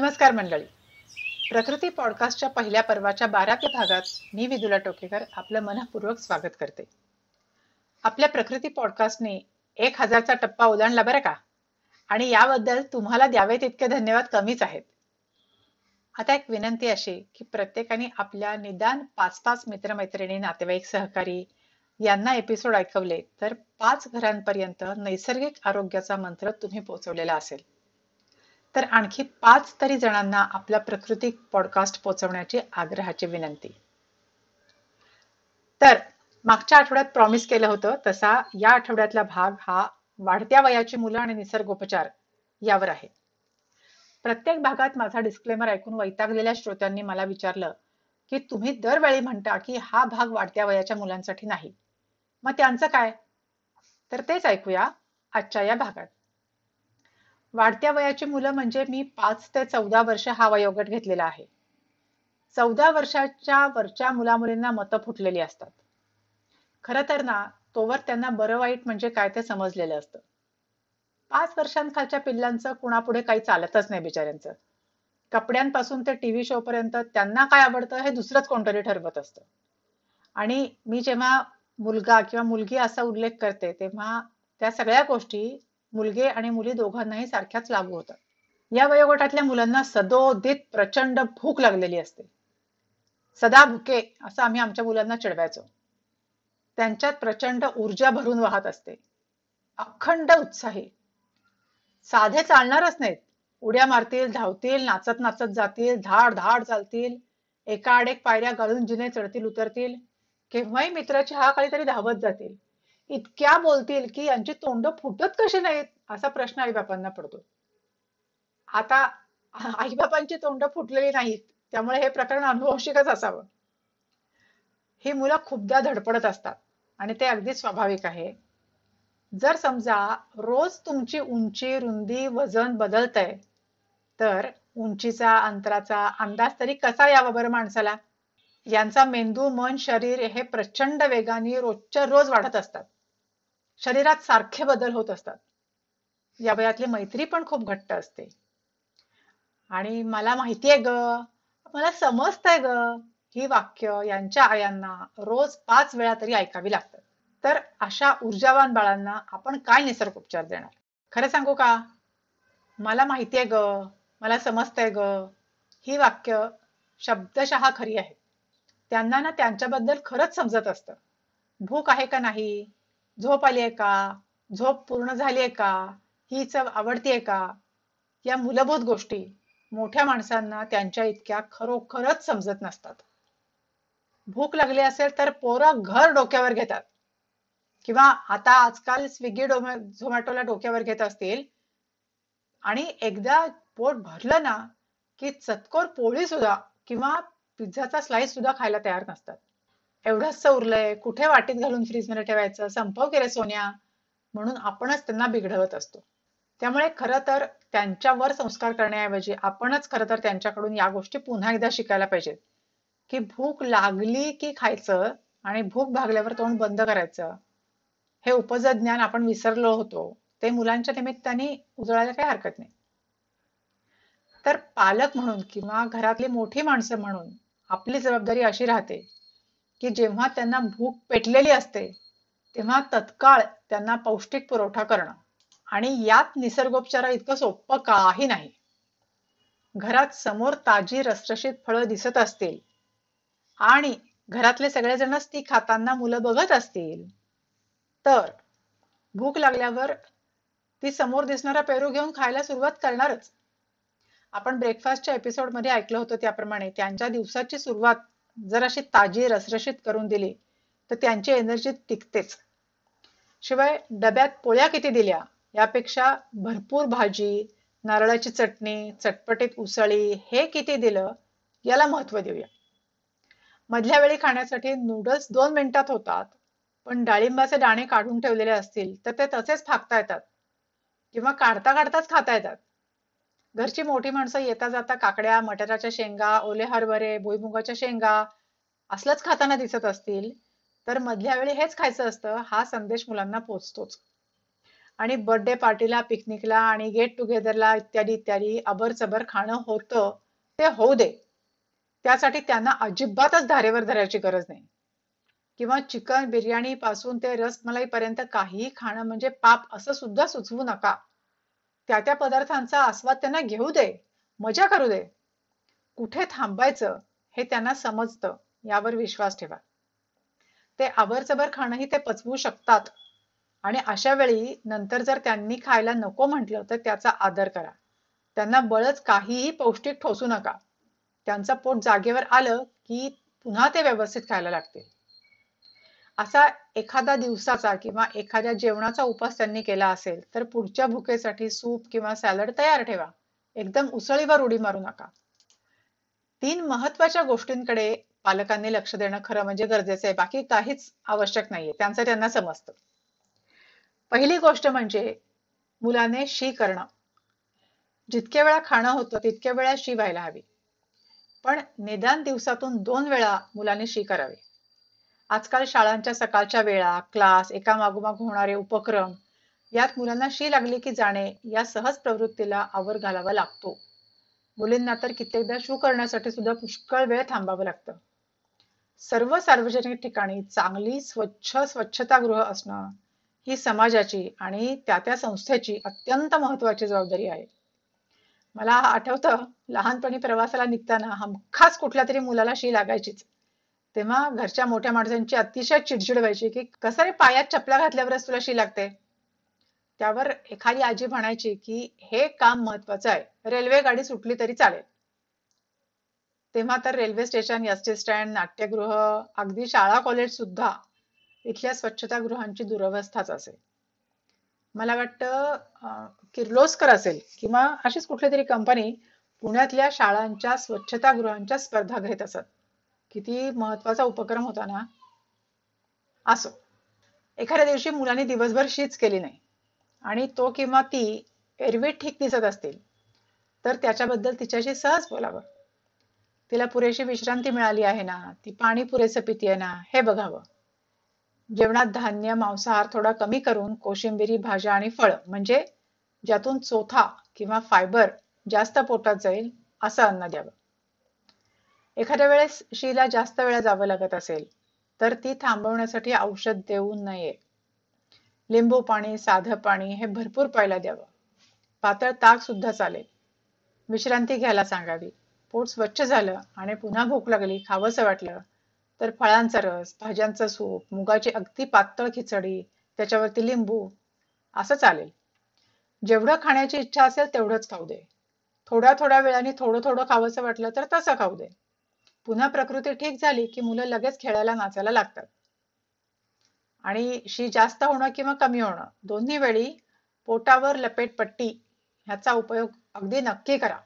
नमस्कार मंडळी. प्रकृती पॉडकास्टच्या पहिल्या पर्वाच्या बाराव्या भागात मी विदुला टोकेकर आपलं मनपूर्वक स्वागत करते. आपल्या प्रकृती पॉडकास्टने एक हजारचा टप्पा ओलांडला बरं का? आणि याबद्दल तुम्हाला द्यावे तितके धन्यवाद कमीच आहेत. आता एक विनंती अशी की प्रत्येकाने आपल्या निदान पाच पाच मित्रमैत्रिणी नातेवाईक सहकारी यांना एपिसोड ऐकवले तर पाच घरांपर्यंत नैसर्गिक आरोग्याचा मंत्र तुम्ही पोहोचवलेला असेल. तर आणखी पाच तरी जणांना आपला प्रकृती पॉडकास्ट पोहोचवण्याची आग्रहाची विनंती. तर मागच्या आठवड्यात प्रॉमिस केलं होतं तसा या आठवड्यातला भाग हा वाढत्या वयाची मुलं आणि निसर्गोपचार यावर आहे. प्रत्येक भागात माझा डिस्क्लेमर ऐकून वैतागलेल्या श्रोत्यांनी मला विचारलं की तुम्ही दरवेळी म्हणता की हा भाग वाढत्या वयाच्या मुलांसाठी नाही. मग त्यांचं काय? तर तेच ऐकूया आजच्या या भागात. वाढत्या वयाची मुलं म्हणजे मी पाच ते चौदा वर्ष हा वयोगट घेतलेला आहे. चौदा वर्षाच्या वरच्या मुलामुलींना मतं फुटलेली असतात. खर तर ना तोवर त्यांना बरं वाईट म्हणजे काय ते समजलेलं असतं. पाच वर्षांखालच्या पिल्लांचं कुणापुढे काही चालतच नाही बिचाऱ्यांचं. कपड्यांपासून ते टीव्ही शो पर्यंत त्यांना काय आवडतं हे दुसरंच कोणतरी ठरवत असतं. आणि मी जेव्हा मुलगा किंवा मुलगी असा उल्लेख करते तेव्हा त्या सगळ्या गोष्टी मुलगे आणि मुली दोघांनाही सारख्याच लागू होतात. या वयोगटातल्या मुलांना सदोदित प्रचंड भूक लागलेली असते. सदा भुके असं आम्ही आमच्या मुलांना चिडवायचो. त्यांच्यात प्रचंड ऊर्जा भरून वाहत असते. अखंड उत्साही. साधे चालणारच नाहीत. उड्या मारतील धावतील नाचत नाचत जातील धाड धाड चालतील एका आडेक पायऱ्या गाळून जिने चढतील उतरतील. केव्हाही मित्राची हा तरी धावत जातील. इतक्या बोलतील की यांची तोंड फुटत कशी नाहीत? असा प्रश्न आईबापांना पडतो. आता आईबापांची तोंड फुटलेली नाहीत त्यामुळे हे प्रकरण अनुवंशिकच असावं. ही मुलं खूपदा धडपडत असतात आणि ते अगदी स्वाभाविक आहे. जर समजा रोज तुमची उंची रुंदी वजन बदलतंय तर उंचीचा अंतराचा अंदाज तरी कसा यावा बरं माणसाला? यांचा मेंदू मन शरीर हे प्रचंड वेगाने रोजच्या रोज वाढत असतात. शरीरात सारखे बदल होत असतात. या वयातली मैत्री पण खूप घट्ट असते. आणि मला माहितीये ग मला समजतंय ग ही वाक्य यांच्या आयांना रोज पाच वेळा तरी ऐकावी लागतात तर अशा ऊर्जावान बाळांना आपण काय निसर्गोपचार देणार? खरं सांगू का? मला माहितीये ग मला समजतंय ग ही वाक्य शब्दशः खरी आहेत त्यांना ना त्यांच्याबद्दल खरंच समजत असतं. भूक आहे का नाही? झोप आली आहे का? झोप पूर्ण झाली आहे का? ही चव आवडतीये का? या मूलभूत गोष्टी मोठ्या माणसांना त्यांच्या इतक्या खरोखरच समजत नसतात. भूक लागली असेल तर पोरं घर डोक्यावर घेतात. किंवा आता आजकाल स्विगी झोमॅटोला डोक्यावर घेत असतील आणि एकदा पोट भरलं ना की चतकोर पोळी सुद्धा किंवा पिझ्झाचा स्लाइस सुद्धा खायला तयार नसतात. एवढंच उरलंय कुठे वाटीत घालून फ्रीजमध्ये ठेवायचं? संपव केले सोन्या. म्हणून आपणच त्यांना बिघडवत असतो. त्यामुळे खरं तर त्यांच्यावर संस्कार करण्याऐवजी आपणच खरं तर त्यांच्याकडून या गोष्टी पुन्हा एकदा शिकायला पाहिजेत. की भूक लागली की खायचं आणि भूक भागल्यावर तोंड बंद करायचं. हे उपजत ज्ञान आपण विसरलो होतो. ते मुलांच्या निमित्ताने उजळायला काही हरकत नाही. तर पालक म्हणून किंवा घरातली मोठी माणसं म्हणून आपली जबाबदारी अशी राहते की जेव्हा त्यांना भूक पेटलेली असते तेव्हा तत्काळ त्यांना पौष्टिक पुरवठा करणं. आणि यात निसर्गोपचारा इतकं सोपं काही नाही. घरात समोर ताजी रसरशीत फळं दिसत असतील आणि घरातले सगळेजणच ती खाताना मुलं बघत असतील तर भूक लागल्यावर ती समोर दिसणारा पेरू घेऊन खायला सुरुवात करणारच. आपण ब्रेकफास्टच्या एपिसोडमध्ये ऐकलं होतं त्याप्रमाणे त्यांच्या दिवसाची सुरुवात जर अशी ताजी रसरशीत करून दिली तर त्यांची एनर्जी टिकतेच. शिवाय डब्यात पोळ्या किती दिल्या यापेक्षा भरपूर भाजी नारळाची चटणी चटपटीत उसळी हे किती दिलं याला महत्त्व देऊया. मधल्या वेळी खाण्यासाठी नूडल्स दोन मिनिटात होतात पण डाळिंबाचे दाणे काढून ठेवलेले असतील तर ते तसेच फाकता येतात किंवा काढता काढताच खाता येतात. घरची मोठी माणसं येता जाता काकड्या मटाराच्या शेंगा ओले हरभरे भुईमुगाच्या शेंगा असलंच खाताना दिसत असतील तर मधल्या वेळी हेच खायचं असतं हा संदेश मुलांना पोचतोच. आणि बर्थडे पार्टीला पिकनिकला आणि गेट टुगेदरला इत्यादी इत्यादी अबरचबर खाणं होतं ते होऊ दे. त्यासाठी त्यांना अजिबातच धारेवर धरायची गरज नाही. किंवा चिकन बिर्याणी पासून ते रसमलाई पर्यंत काहीही खाणं म्हणजे पाप असं सुद्धा सुचवू नका. त्या त्या पदार्थांचा आस्वाद त्यांना घेऊ दे मजा करू दे. कुठे थांबायचं हे त्यांना समजतं यावर विश्वास ठेवा. ते आबरचबर खाणंही ते पचवू शकतात. आणि अशा वेळी नंतर जर त्यांनी खायला नको म्हटलं तर त्याचा आदर करा. त्यांना बळच काहीही पौष्टिक ठोसू नका. त्यांचं पोट जागेवर आलं की पुन्हा ते व्यवस्थित खायला लागतील. असा एखादा दिवसाचा किंवा एखाद्या जेवणाचा उपास त्यांनी केला असेल तर पुढच्या भुकेसाठी सूप किंवा सॅलड तयार ठेवा. एकदम उसळीवर उडी मारू नका. तीन महत्त्वाच्या गोष्टींकडे पालकांनी लक्ष देणं खरं म्हणजे गरजेचं आहे. बाकी काहीच आवश्यक नाहीये. त्यांचं त्यांना समजतं. पहिली गोष्ट म्हणजे मुलाने शी करणं. जितक्या वेळा खाणं होतं तितक्या वेळा शी व्हायला हवी. पण निदान दिवसातून दोन वेळा मुलाने शी करावी. आजकाल शाळांच्या सकाळच्या वेळा क्लास एका मागोमाग होणारे उपक्रम यात मुलांना शी लागली की जाणे या सहज प्रवृत्तीला आवर घालावा लागतो. मुलींना तर कित्येकदा शू करण्यासाठी सुद्धा पुष्कळ वेळ थांबावं लागतं. सर्व सार्वजनिक ठिकाणी चांगली स्वच्छ स्वच्छतागृह असणं ही समाजाची आणि त्या त्या संस्थेची अत्यंत महत्वाची जबाबदारी आहे. मला आठवतं लहानपणी प्रवासाला निघताना हमखास कुठल्या तरी मुलाला शी लागायचीच. तेव्हा घरच्या मोठ्या माणसांची अतिशय चिडचिड व्हायची की कसं रे पायात चपला घातल्यावरच तुला शी लागते? त्यावर एखादी आजी म्हणायची की हे काम महत्वाचं आहे. रेल्वे गाडी सुटली तरी चालेल. तेव्हा तर railway station S T stand नाट्यगृह अगदी शाळा कॉलेज सुद्धा इथल्या स्वच्छतागृहांची दुरवस्थाच असेल मला वाटतं किर्लोस्कर असेल किंवा अशीच कुठली तरी कंपनी पुण्यातल्या शाळांच्या स्वच्छतागृहांच्या स्पर्धा घेत असत. किती महत्त्वाचा उपक्रम होता ना? असो. एखाद्या दिवशी मुलांनी दिवसभर शीच केली नाही. आणि तो किंवा ती एरवी ठीक दिसत असतील तर त्याच्याबद्दल तिच्याशी सहज बोलावं. तिला पुरेशी विश्रांती मिळाली आहे ना? ती पाणी पुरेसं पितीये ना? हे बघावं. जेवणात धान्य मांसाहार थोडा कमी करून कोशिंबिरी भाज्या आणि फळ म्हणजे ज्यातून चोथा किंवा फायबर जास्त पोटात जाईल असं अन्न द्यावं. एखाद्या वेळेस शीला जास्त वेळा जावं लागत असेल तर ती थांबवण्यासाठी औषध देऊ नये. लिंबू पाणी साधं पाणी हे भरपूर प्यायला द्यावं. पातळ ताक सुद्धा चालेल. विश्रांती घ्यायला सांगावी. पोट स्वच्छ झालं आणि पुन्हा भूक लागली खावंसं वाटलं तर फळांचा रस भाज्यांचा सूप मुगाची अगदी पातळ खिचडी त्याच्यावरती लिंबू असं चालेल. जेवढं खाण्याची इच्छा असेल तेवढंच खाऊ दे. थोड्या थोड्या वेळाने थोडं थोडं खावंसं वाटलं तर तसं खाऊ दे. पुन्हा प्रकृती ठीक झाली की मुलं लगेच खेळायला नाचायला लागतात. आणि शी जास्त होणं किंवा कमी होणं दोन्ही वेळी पोटावर लपेट पट्टी ह्याचा उपयोग अगदी नक्की करा.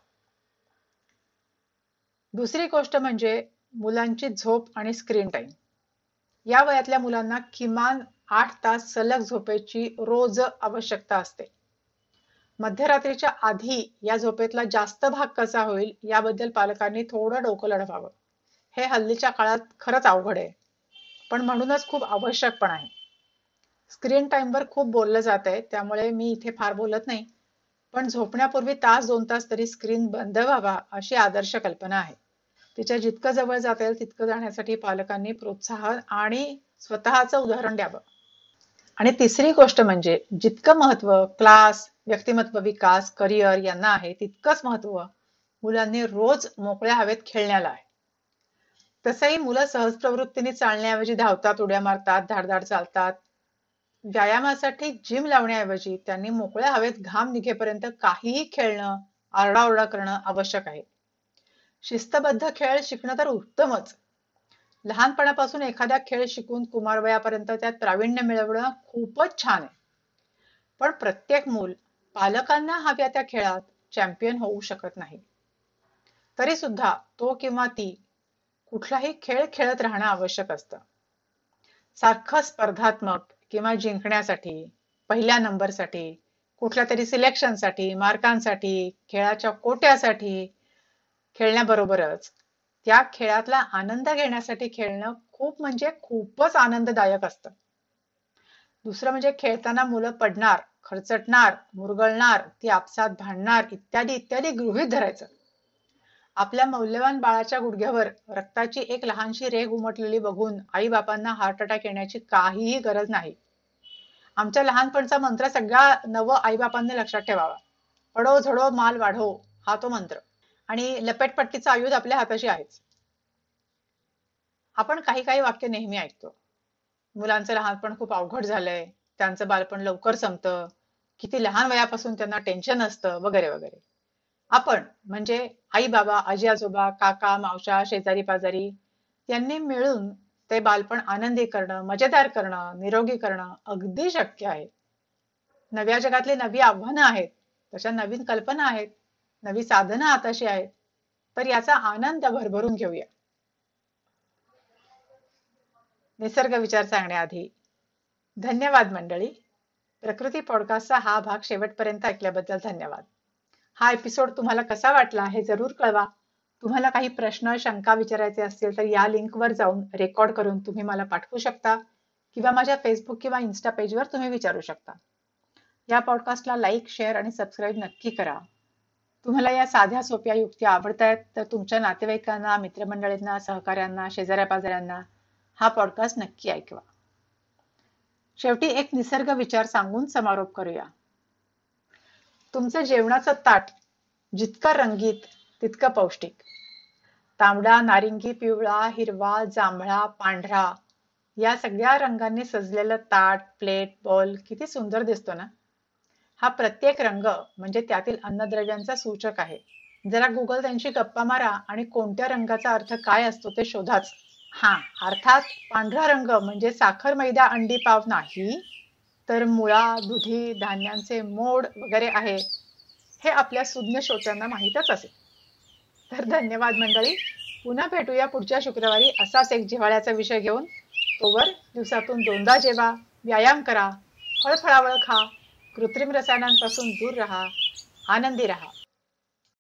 दुसरी गोष्ट म्हणजे मुलांची झोप आणि स्क्रीन टाइम. या वयातल्या मुलांना किमान आठ तास सलग झोपेची रोज आवश्यकता असते. मध्यरात्रीच्या आधी या झोपेतला जास्त भाग कसा होईल याबद्दल पालकांनी थोडं डोकं लढवावं. हे हल्लीच्या काळात खरंच अवघड आहे. पण म्हणूनच खूप आवश्यक पण आहे. स्क्रीन टाइमवर खूप बोललं जात आहे त्यामुळे मी इथे फार बोलत नाही. पण झोपण्यापूर्वी तास दोन तास तरी स्क्रीन बंद व्हावा अशी आदर्श कल्पना आहे. तिच्या जितकं जवळ जाता येईल तितकं जाण्यासाठी पालकांनी प्रोत्साहन आणि स्वतःचं उदाहरण द्यावं. आणि तिसरी गोष्ट म्हणजे जितकं महत्त्व क्लास व्यक्तिमत्व विकास करिअर यांना आहे तितकंच महत्त्व मुलांनी रोज मोकळ्या हवेत खेळण्याला आहे. तसंही मुलं सहज प्रवृत्तीने चालण्याऐवजी धावतात उड्या मारतात धाडधाड चालतात. व्यायामासाठी जिम लावण्याऐवजी त्यांनी मोकळ्या हवेत घाम निघेपर्यंत काहीही खेळणं आरडाओरडा करणं आवश्यक आहे. शिस्तबद्ध खेळ शिकणं तर उत्तमच. लहानपणापासून एखादा खेळ शिकून कुमारवयापर्यंत त्यात प्रावीण्य मिळवणं खूपच छान आहे. पण प्रत्येक मूल पालकांना हव्या त्या खेळात चॅम्पियन होऊ शकत नाही. तरी सुद्धा तो किंवा ती कुठलाही खेळ खेळत राहणं आवश्यक असतं. सारखं स्पर्धात्मक किंवा जिंकण्यासाठी पहिल्या नंबरसाठी कुठल्या तरी सिलेक्शनसाठी मार्कांसाठी खेळाच्या कोट्यासाठी खेळण्याबरोबरच त्या खेळातला आनंद घेण्यासाठी खेळणं खूप म्हणजे खूपच आनंददायक असतं. दुसरं म्हणजे खेळताना मुलं पडणार खरचटणार मुरगळणार ती आपसात भांडणार इत्यादी इत्यादी गृहित धरायचं. आपल्या मौल्यवान बाळाच्या गुडघ्यावर रक्ताची एक लहानशी रेग उमटलेली बघून आई बापांना हार्ट अटॅक येण्याची काहीही गरज नाही. आमच्या लहानपणचा मंत्र सगळ्या नव आई बापांनी लक्षात ठेवावा. पडो झडो माल वाढो हा तो मंत्र. आणि लपेटपट्टीचं आयुध आपल्या हाताशी आहेच. आपण काही काही वाक्य नेहमी ऐकतो. मुलांचं लहानपण खूप अवघड झालंय. त्यांचं बालपण लवकर संपतं. किती लहान वयापासून त्यांना टेन्शन असतं. वगैरे वगैरे. आपण म्हणजे आई बाबा आजी आजोबा काका मावशा शेजारी पाजारी यांनी मिळून ते बालपण आनंदी करणं मजेदार करणं निरोगी करणं अगदी शक्य आहे. नव्या जगातली नवी आव्हानं आहेत तशा नवीन कल्पना आहेत नवी साधनं आताशी आहेत तर याचा आनंद भरभरून घेऊया. निसर्ग विचार सांगण्याआधी धन्यवाद मंडळी. प्रकृती पॉडकास्टचा हा भाग शेवटपर्यंत ऐकल्याबद्दल धन्यवाद. हा एपिसोड तुम्हाला कसा वाटला हे जरूर कळवा. तुम्हाला काही प्रश्न शंका विचारायचे असतील तर या लिंकवर जाऊन रेकॉर्ड करून तुम्ही मला पाठवू शकता किंवा माझ्या फेसबुक किंवा इन्स्टा पेजवर तुम्ही विचारू शकता. या पॉडकास्टला लाईक शेअर आणि सबस्क्राईब नक्की करा. तुम्हाला या साध्या सोप्या युक्ती आवडत आहेत तर तुमच्या नातेवाईकांना मित्रमंडळींना सहकाऱ्यांना शेजाऱ्या पाजाऱ्यांना हा पॉडकास्ट नक्की ऐकवा. शेवटी एक निसर्ग विचार सांगून समारोप करूया. तुमचं जेवणाचं ताट जितकं रंगीत तितकं पौष्टिक. तांबडा नारिंगी पिवळा हिरवा जांभळा पांढरा या सगळ्या रंगांनी सजलेलं ताट प्लेट बॉल किती सुंदर दिसतो ना? हा प्रत्येक रंग म्हणजे त्यातील अन्नद्रव्यांचा सूचक आहे. जरा गुगल त्यांची गप्पा मारा आणि कोणत्या रंगाचा अर्थ काय असतो ते शोधाच. हा अर्थात पांढरा रंग म्हणजे साखर मैदा अंडी पाव नाही तर मुळा दुधी धान्यांचे मोड वगैरे आहे हे आपल्या सुज्ञ श्रोत्यांना माहीतच असेल. तर धन्यवाद मंडळी. पुन्हा भेटूया पुढच्या शुक्रवारी असाच एक जिव्हाळ्याचा विषय घेऊन. तोवर दिवसातून दोनदा जेवा व्यायाम करा फळफळावळ खा कृत्रिम रसायनांपासून दूर राहा आनंदी राहा.